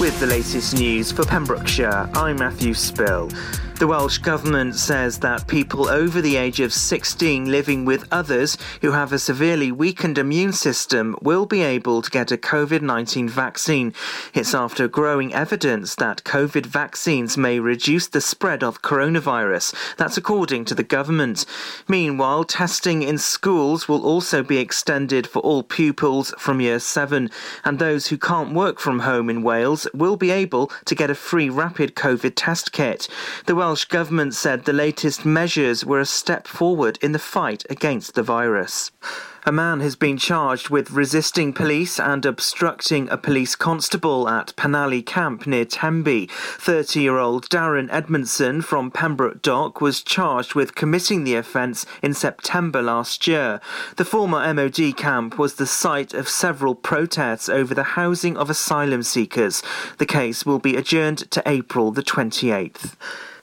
With the latest news for Pembrokeshire, I'm Matthew Spill. The Welsh Government says that people over the age of 16 living with others who have a severely weakened immune system will be able to get a COVID 19 vaccine. It's after growing evidence that COVID vaccines may reduce the spread of coronavirus. That's according to the government. Meanwhile, testing in schools will also be extended for all pupils from year 7, and those who can't work from home in Wales will be able to get a free rapid COVID test kit. The Welsh Government said the latest measures were a step forward in the fight against the virus. A man has been charged with resisting police and obstructing a police constable at Penally Camp near Tenby. 30 year old Darren Edmondson from Pembroke Dock was charged with committing the offence in September last year. The former MOD camp was the site of several protests over the housing of asylum seekers. The case will be adjourned to April the 28th.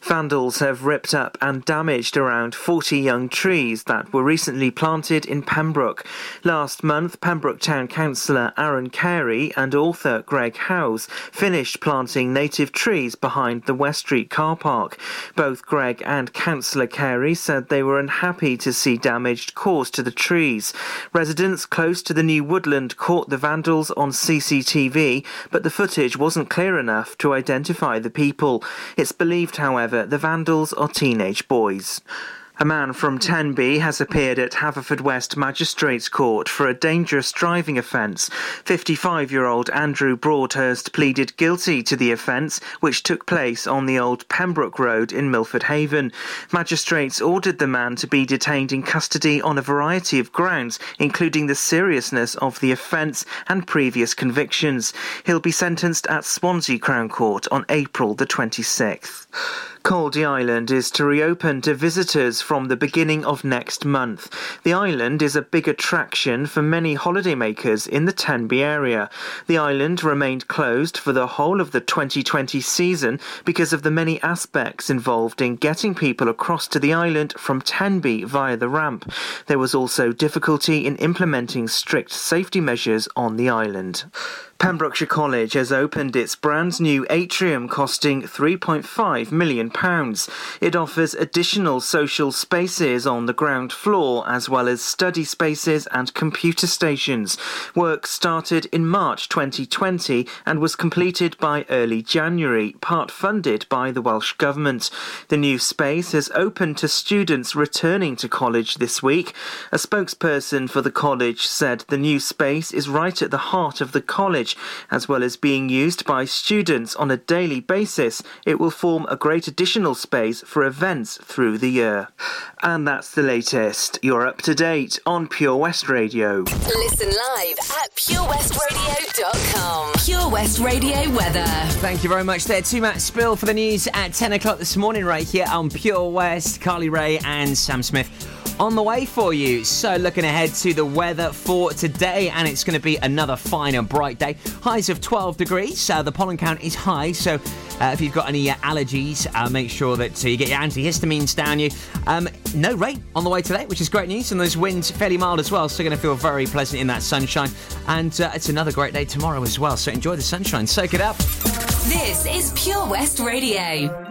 Vandals have ripped up and damaged around 40 young trees that were recently planted in Pembroke. Last month, Pembroke Town Councillor Aaron Carey and author Greg Howes finished planting native trees behind the West Street car park. Both Greg and Councillor Carey said they were unhappy to see damage caused to the trees. Residents close to the new woodland caught the vandals on CCTV, but the footage wasn't clear enough to identify the people. It's believed, however, the vandals are teenage boys. A man from Tenby has appeared at Haverfordwest Magistrates Court for a dangerous driving offence. 55 year old Andrew Broadhurst pleaded guilty to the offence, which took place on the old Pembroke Road in Milford Haven. Magistrates ordered the man to be detained in custody on a variety of grounds, including the seriousness of the offence and previous convictions. He'll be sentenced at Swansea Crown Court on April the 26th. Caldy Island is to reopen to visitors from the beginning of next month. The island is a big attraction for many holidaymakers in the Tenby area. The island remained closed for the whole of the 2020 season because of the many aspects involved in getting people across to the island from Tenby via the ramp. There was also difficulty in implementing strict safety measures on the island. Pembrokeshire College has opened its brand new atrium costing £3.5 million. It offers additional social spaces on the ground floor as well as study spaces and computer stations. Work started in March 2020 and was completed by early January, part funded by the Welsh Government. The new space is open to students returning to college this week. A spokesperson for the college said the new space is right at the heart of the college as well as being used by students on a daily basis, it will form a great additional space for events through the year. And that's the latest. You're up to date on Pure West Radio. Listen live at purewestradio.com. Pure West Radio weather. Thank you very much there to Matt Spill for the news at 10 o'clock this morning, right here on Pure West. Carly Rae and Sam Smith on the way for you. So, looking ahead to the weather for today, and it's going to be another fine and bright day. Highs of 12 degrees. Uh, the pollen count is high, so uh, if you've got any uh, allergies, uh, make sure that uh, you get your antihistamines down you. Um, no rain on the way today, which is great news, and those winds fairly mild as well, so going to feel very pleasant in that sunshine. And uh, it's another great day tomorrow as well, so enjoy the sunshine, soak it up. This is Pure West Radio.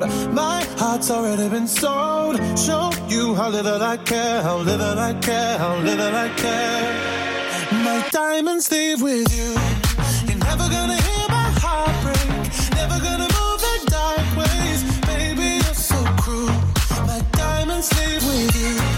My heart's already been sold. Show you how little I care, how little I care, how little I care. My diamonds leave with you. You're never gonna hear my heart break. Never gonna move in dark ways. Baby, you're so cruel. My diamonds leave with you.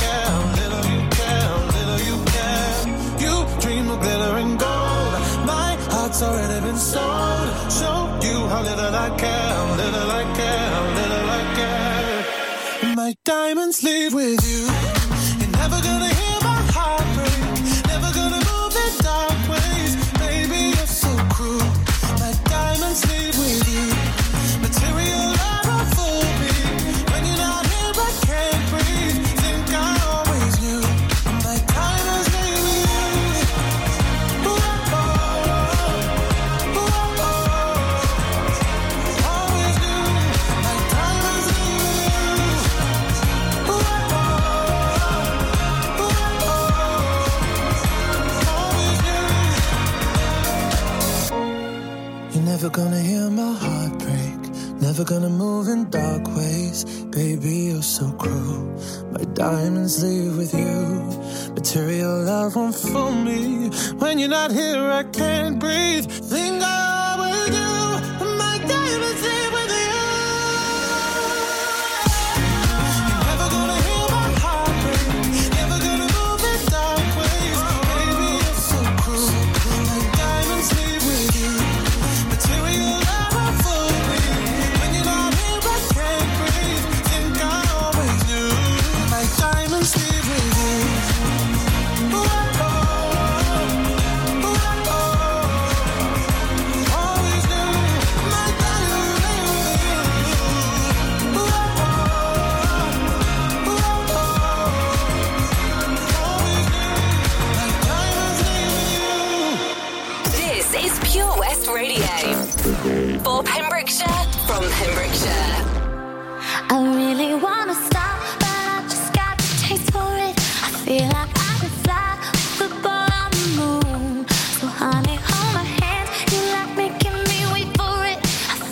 soul. Show you how little I care, little I care, little I care. My diamonds leave with you. You're never gonna.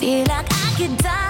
feel like I could die.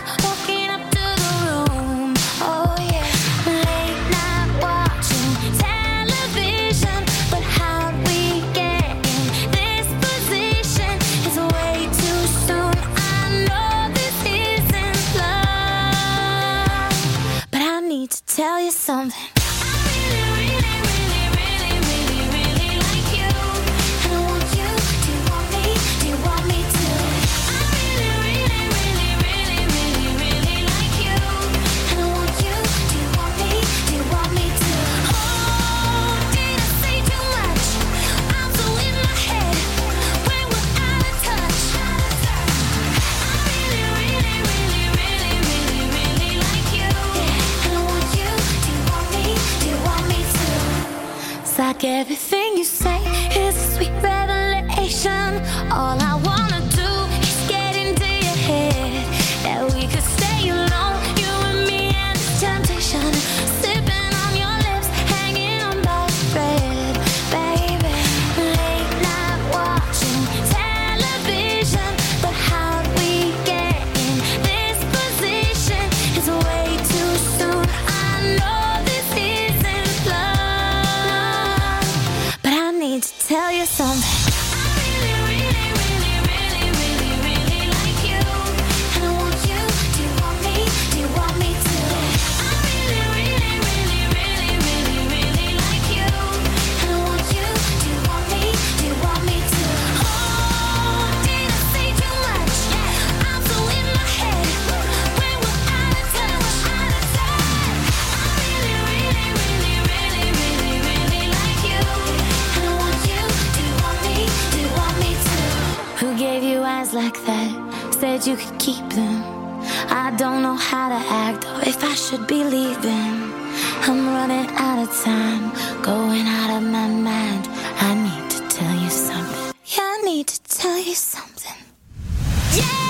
said you could keep them. I don't know how to act or if I should be leaving. I'm running out of time, going out of my mind. I need to tell you something. Yeah, I need to tell you something. Yeah!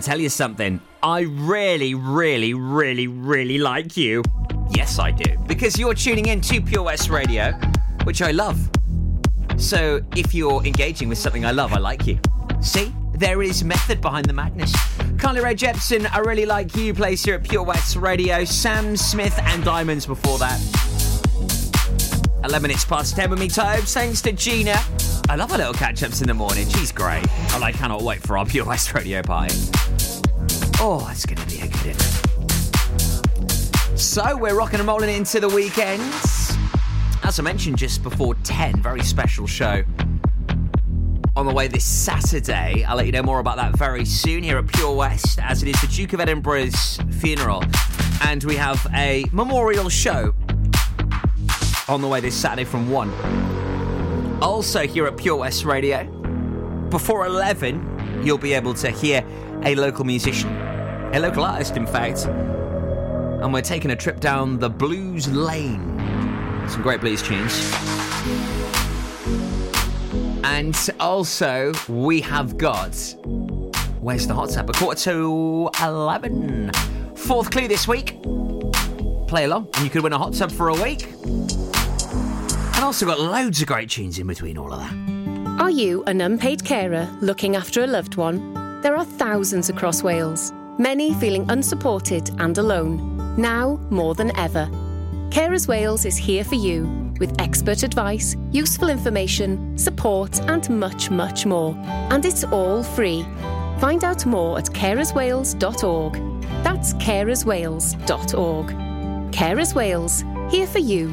Tell you something. I really, really, really, really like you. Yes, I do. Because you're tuning in to Pure West Radio, which I love. So if you're engaging with something I love, I like you. See? There is method behind the madness. Carly Rae Jepsen, I really like you, plays here at Pure West Radio. Sam Smith and Diamonds before that. 11 minutes past 10 with me, Tobes. Thanks to Gina. I love our little catch ups in the morning. She's great. And I cannot wait for our Pure West Radio party. Oh, it's going to be a good one. So, we're rocking and rolling into the weekend. As I mentioned just before 10, very special show on the way this Saturday. I'll let you know more about that very soon here at Pure West, as it is the Duke of Edinburgh's funeral. And we have a memorial show on the way this Saturday from 1. Also, here at Pure West Radio, before 11, you'll be able to hear a local musician, a local artist, in fact. And we're taking a trip down the blues lane. Some great blues tunes. And also, we have got. Where's the hot tub? A quarter to 11. Fourth clue this week. Play along, and you could win a hot tub for a week. Also got loads of great tunes in between all of that. Are you an unpaid carer looking after a loved one? There are thousands across Wales, many feeling unsupported and alone, now more than ever. Carers Wales is here for you with expert advice, useful information, support, and much, much more. And it's all free. Find out more at carerswales.org. That's carerswales.org. Carers Wales, here for you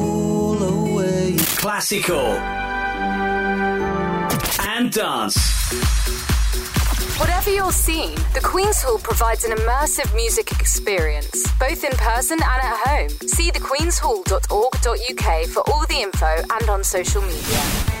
classical, and dance. Whatever your scene, the Queen's Hall provides an immersive music experience, both in person and at home. See thequeenshall.org.uk for all the info and on social media.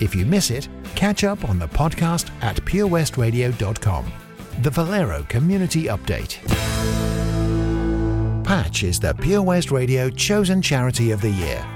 If you miss it, catch up on the podcast at purewestradio.com. The Valero Community Update. Patch is the Pure West Radio chosen charity of the year.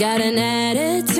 Got an attitude,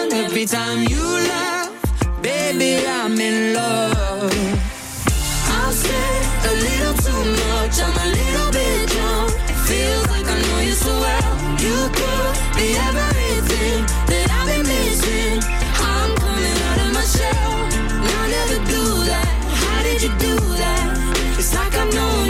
every time you laugh. Baby, I'm in love. I'll say a little too much. I'm a little bit drunk. Feels like I know you so well. You could be everything that I've been missing. I'm coming out of my shell. I never do that. How did you do that? It's like I've known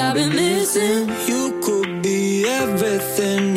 I've been missing. You could be everything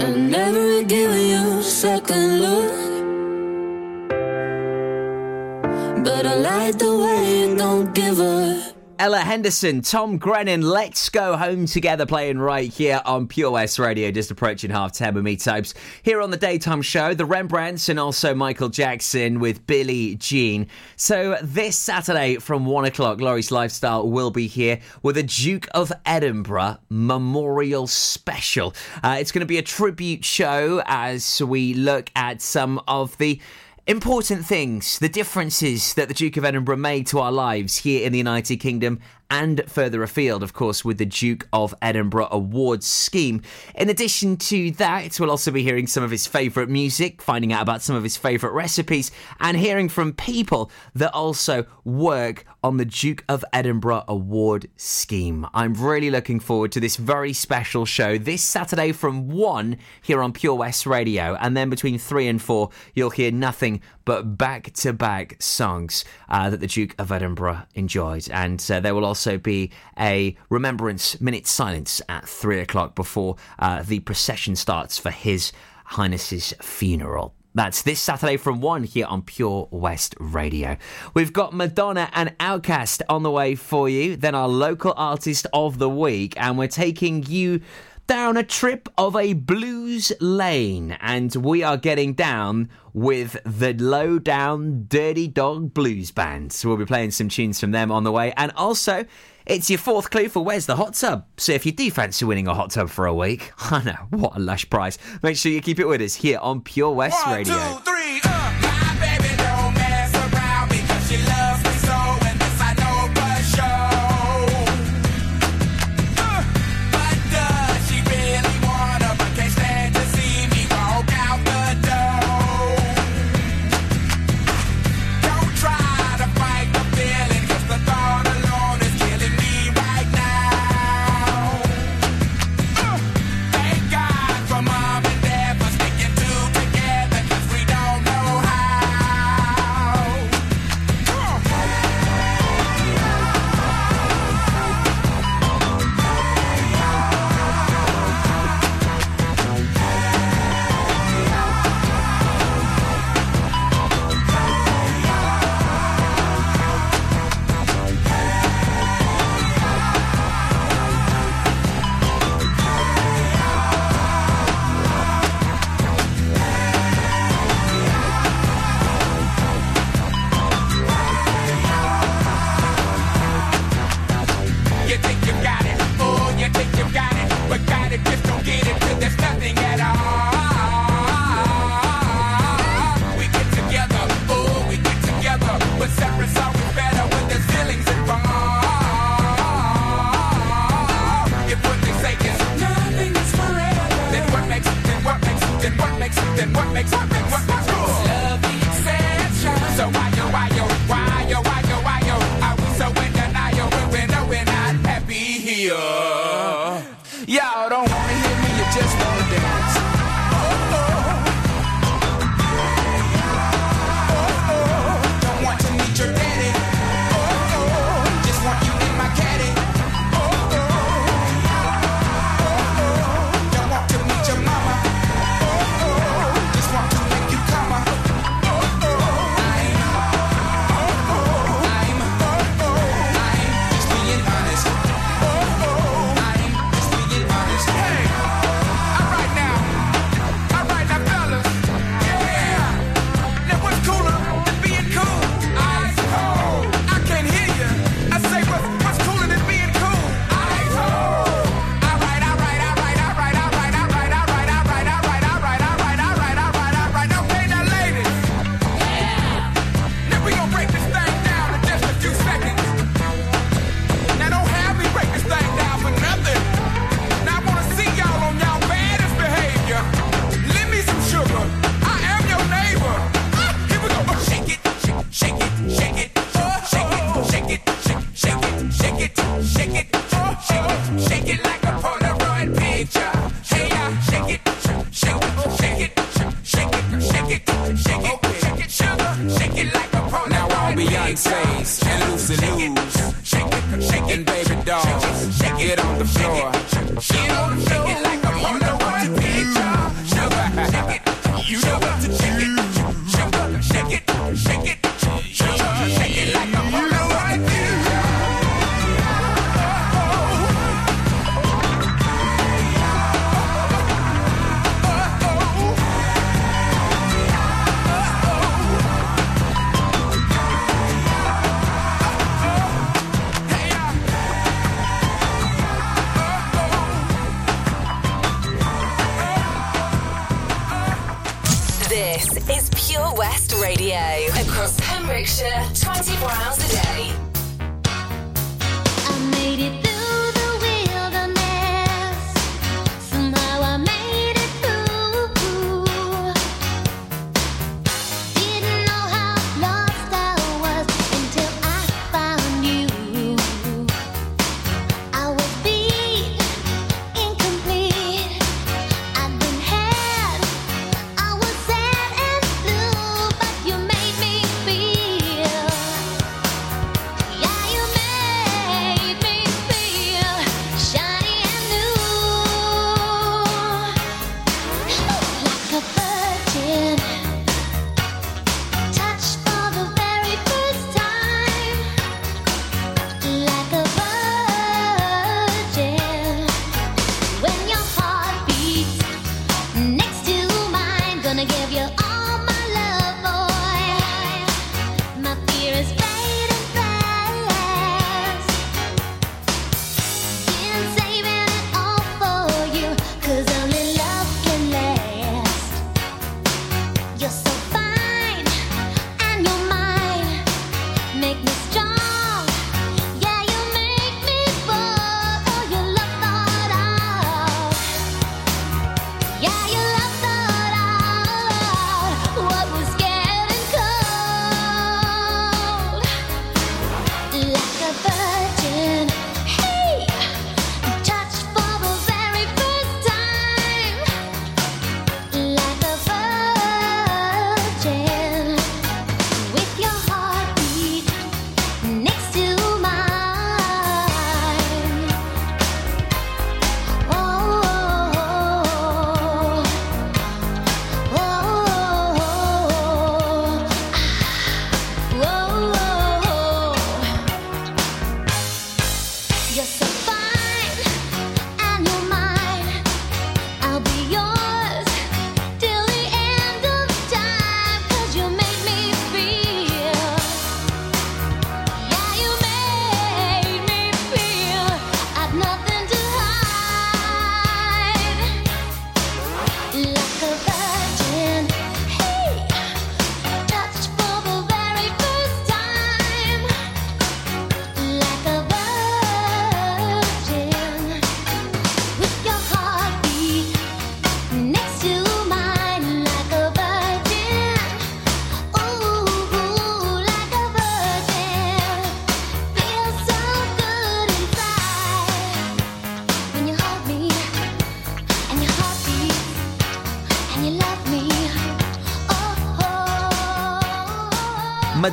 I never given you a second look. But I like the way you don't give a Ella Henderson, Tom Grennan, Let's Go Home Together playing right here on Pure West Radio, just approaching half 10 with me Tobes. Here on the daytime show, the Rembrandts and also Michael Jackson with Billie Jean. So this Saturday from 1 o'clock, Laurie's Lifestyle will be here with a Duke of Edinburgh Memorial Special. Uh, it's going to be a tribute show as we look at some of the important things, the differences that the Duke of Edinburgh made to our lives here in the United Kingdom and further afield, of course, with the Duke of Edinburgh Awards scheme. In addition to that, we'll also be hearing some of his favourite music, finding out about some of his favourite recipes, and hearing from people that also work on the Duke of Edinburgh Award scheme. I'm really looking forward to this very special show this Saturday from 1 here on Pure West Radio, and then between 3 and 4, you'll hear nothing but back to back songs uh, that the Duke of Edinburgh enjoyed. And uh, there will also be a remembrance minute silence at three o'clock before uh, the procession starts for His Highness's funeral. That's this Saturday from 1 here on Pure West Radio. We've got Madonna and OutKast on the way for you, then our local artist of the week, and we're taking you down a trip of a blues lane, and we are getting down with the low down Dirty Dog Blues Band. So we'll be playing some tunes from them on the way, and also. It's your fourth clue for Where's the Hot Tub? So if you do fancy winning a hot tub for a week, I know, what a lush prize. Make sure you keep it with us here on Pure West One, Radio. two,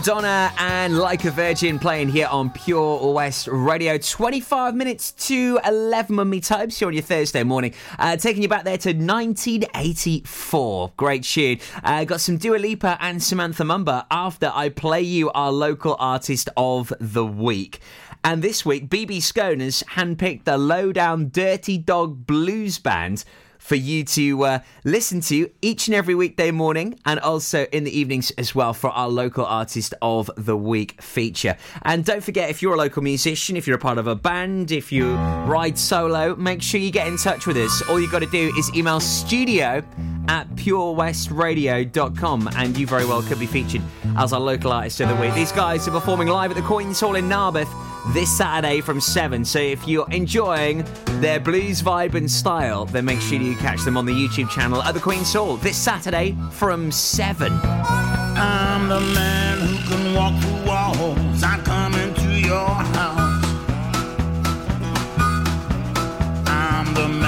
Madonna and Like a Virgin playing here on Pure West Radio. 25 minutes to 11 on me Tobes here on your Thursday morning. Uh, taking you back there to 1984. Great tune. Uh, got some Dua Lipa and Samantha Mumba after I play you our local artist of the week. And this week, BB Scone has handpicked the lowdown Dirty Dog Blues Band for you to uh, listen to each and every weekday morning and also in the evenings as well for our local artist of the week feature. And don't forget, if you're a local musician, if you're a part of a band, if you ride solo, make sure you get in touch with us. All you've got to do is email studio at purewestradio.com and you very well could be featured as our local artist of the week. These guys are performing live at the Queen's Hall in Narberth this Saturday from 7. So if you're enjoying their blues vibe and style, then make sure you catch them on the YouTube channel at the Queen's Hall this Saturday from 7. I'm the man who can walk through walls. I come into your house. I'm the man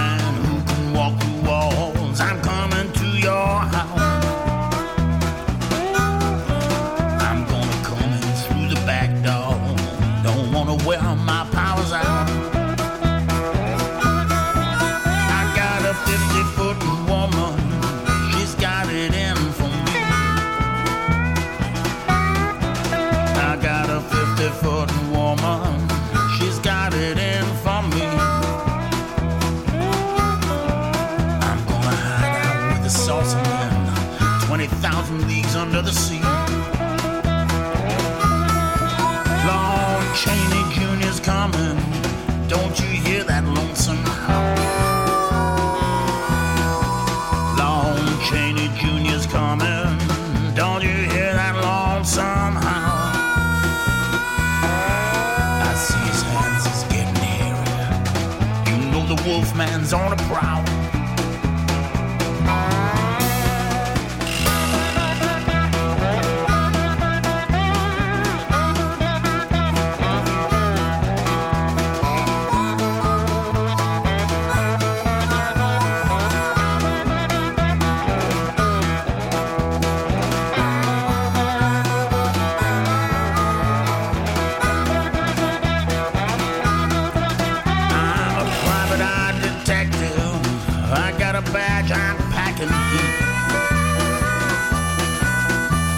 packing heat.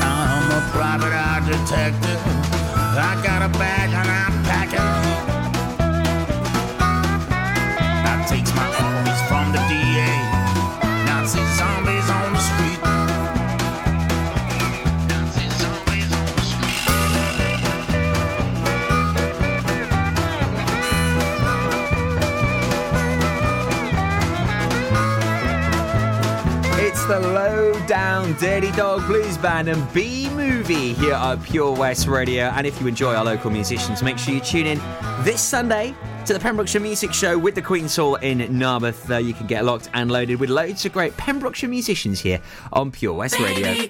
I'm a private eye detective. I got a bag and I the low down Dirty Dog Blues Band and B Movie here at Pure West Radio. And if you enjoy our local musicians, make sure you tune in this Sunday to the Pembrokeshire Music Show with the Queen's Hall in Narberth. Uh, you can get locked and loaded with loads of great Pembrokeshire musicians here on Pure West Radio. Baby,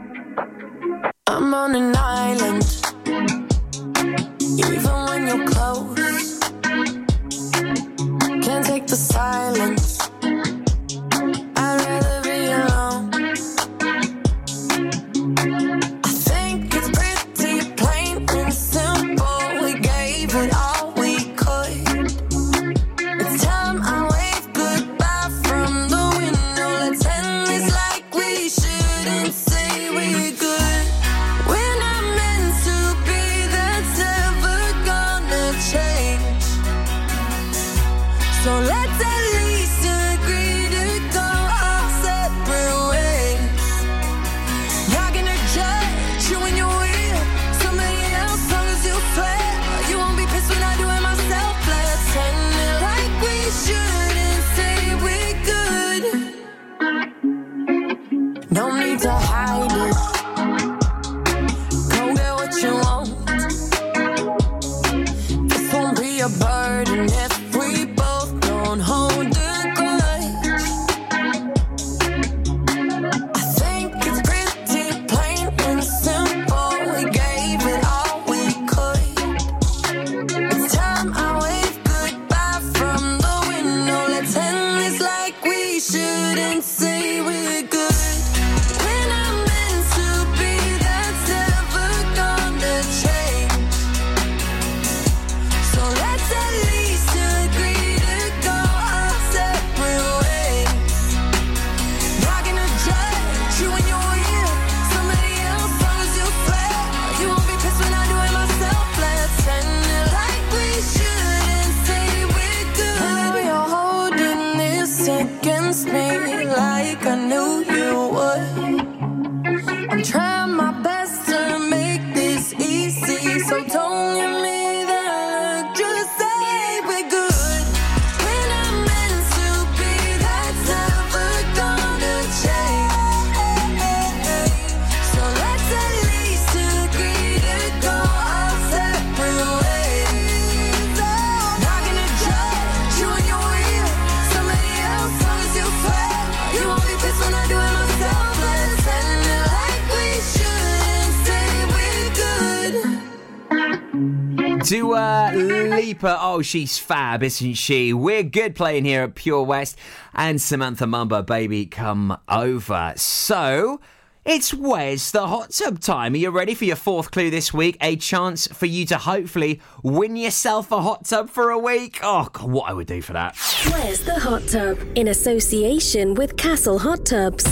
Lipa. Oh, she's fab, isn't she? We're good playing here at Pure West. And Samantha Mumba, baby, come over. So. It's Where's the Hot Tub time? Are you ready for your fourth clue this week? A chance for you to hopefully win yourself a hot tub for a week? Oh, God, what I would do for that. Where's the Hot Tub? In association with Castle Hot Tubs,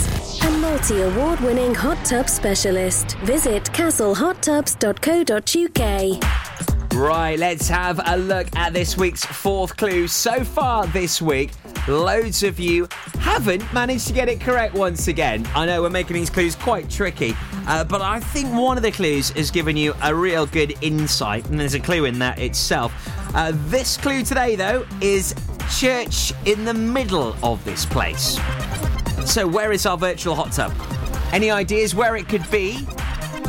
a multi award winning hot tub specialist. Visit castlehottubs.co.uk. Right, let's have a look at this week's fourth clue. So far this week, loads of you haven't managed to get it correct once again. I know we're making these clues quite tricky, uh, but I think one of the clues has given you a real good insight, and there's a clue in that itself. Uh, this clue today, though, is church in the middle of this place. So, where is our virtual hot tub? Any ideas where it could be?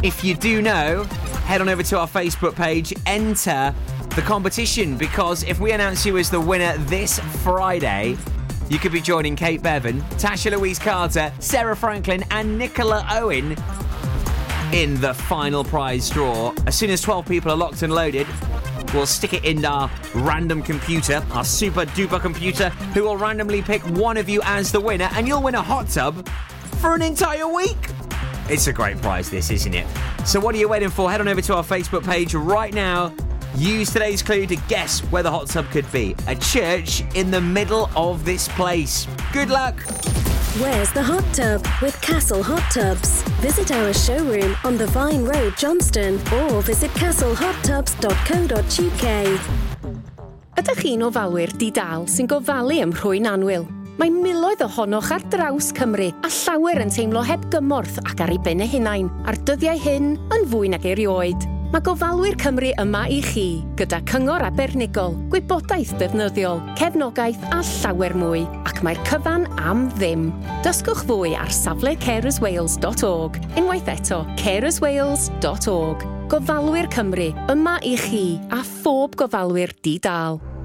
If you do know, head on over to our Facebook page, enter the competition because if we announce you as the winner this Friday, you could be joining Kate Bevan, Tasha Louise Carter, Sarah Franklin, and Nicola Owen in the final prize draw. As soon as 12 people are locked and loaded, we'll stick it in our random computer, our super duper computer, who will randomly pick one of you as the winner, and you'll win a hot tub for an entire week. It's a great prize, this, isn't it? So, what are you waiting for? Head on over to our Facebook page right now. Use today's clue to guess where the hot tub could be. A church in the middle of this place. Good luck. Where's the Hot Tub with Castle Hot Tubs? Visit our showroom on the Vine Road, Johnston, or visit castlehottubs.co.uk. Ydych chi'n ofalwyr di-dal sy'n gofalu ym rhwy'n anwyl? Mae miloedd ohonoch ar draws Cymru a llawer yn teimlo heb gymorth ac ar ei ben eu hunain a'r dyddiau hyn yn fwy nag erioed. Mae gofalwyr Cymru yma i chi, gyda cyngor abernigol, gwybodaeth defnyddiol, cefnogaeth a llawer mwy, ac mae'r cyfan am ddim. Dysgwch fwy ar safle carerswales.org, unwaith eto carerswales.org. Gofalwyr Cymru, yma i chi a phob gofalwyr di-dal.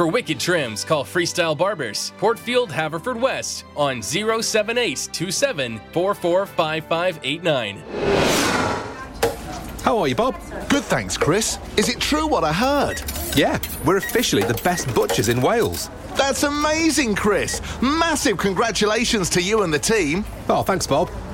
For wicked trims, call Freestyle Barbers, Portfield, Haverfordwest on 07827 445589. How are you, Bob? Good, thanks, Chris. Is it true what I heard? Yeah, we're officially the best butchers in Wales. That's amazing, Chris. Massive congratulations to you and the team. Oh, thanks, Bob.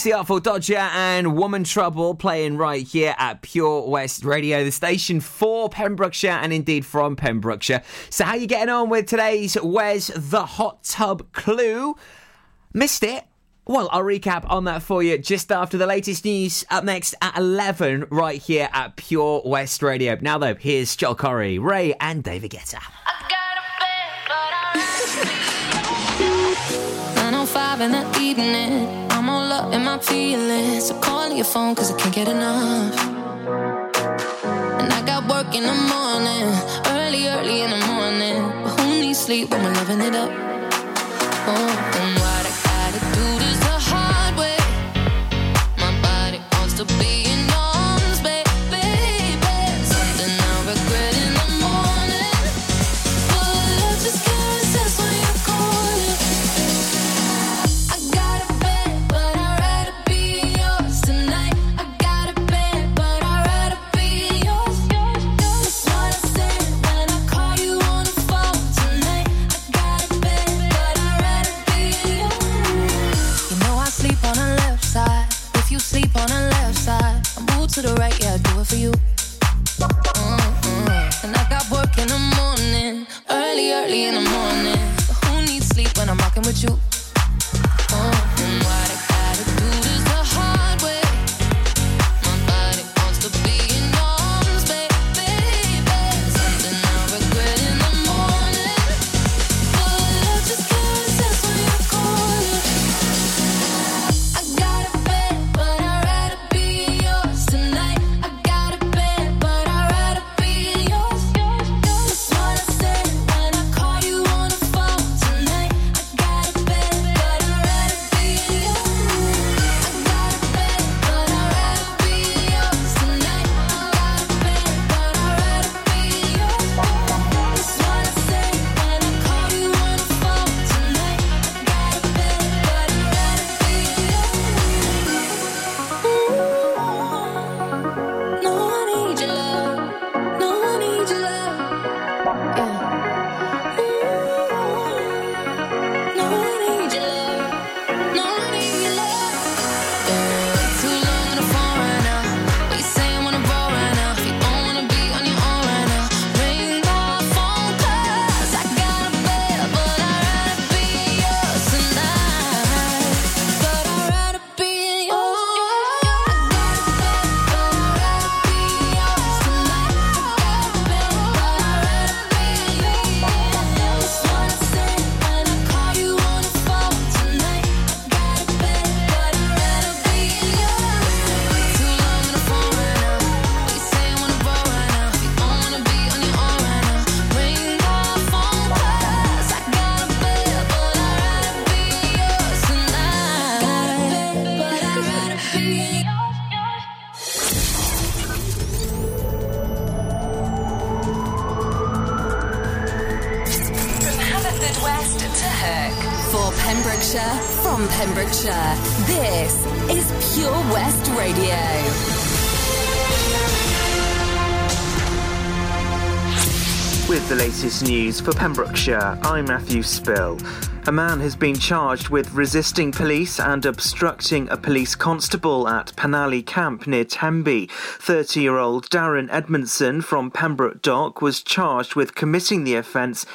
It's the Artful Dodger and Woman Trouble playing right here at Pure West Radio, the station for Pembrokeshire and indeed from Pembrokeshire. So, how you getting on with today's Where's the Hot Tub Clue? Missed it? Well, I'll recap on that for you just after the latest news up next at 11 right here at Pure West Radio. Now, though, here's Joel Corry, Raye, and David Guetta. Oh in the evening Feelings. So calling your phone, cause I can't get enough. And I got work in the morning, early, early in the morning. But who needs sleep when we're loving it up? Oh. Mm-hmm. And I got work in the morning, early, early in the morning. Who needs sleep when I'm rocking with you? News for Pembrokeshire, I'm Matthew Spill. A man has been charged with resisting police and obstructing a police constable at Penally Camp near Tenby. 30 year old Darren Edmondson from Pembroke Dock was charged with committing the offence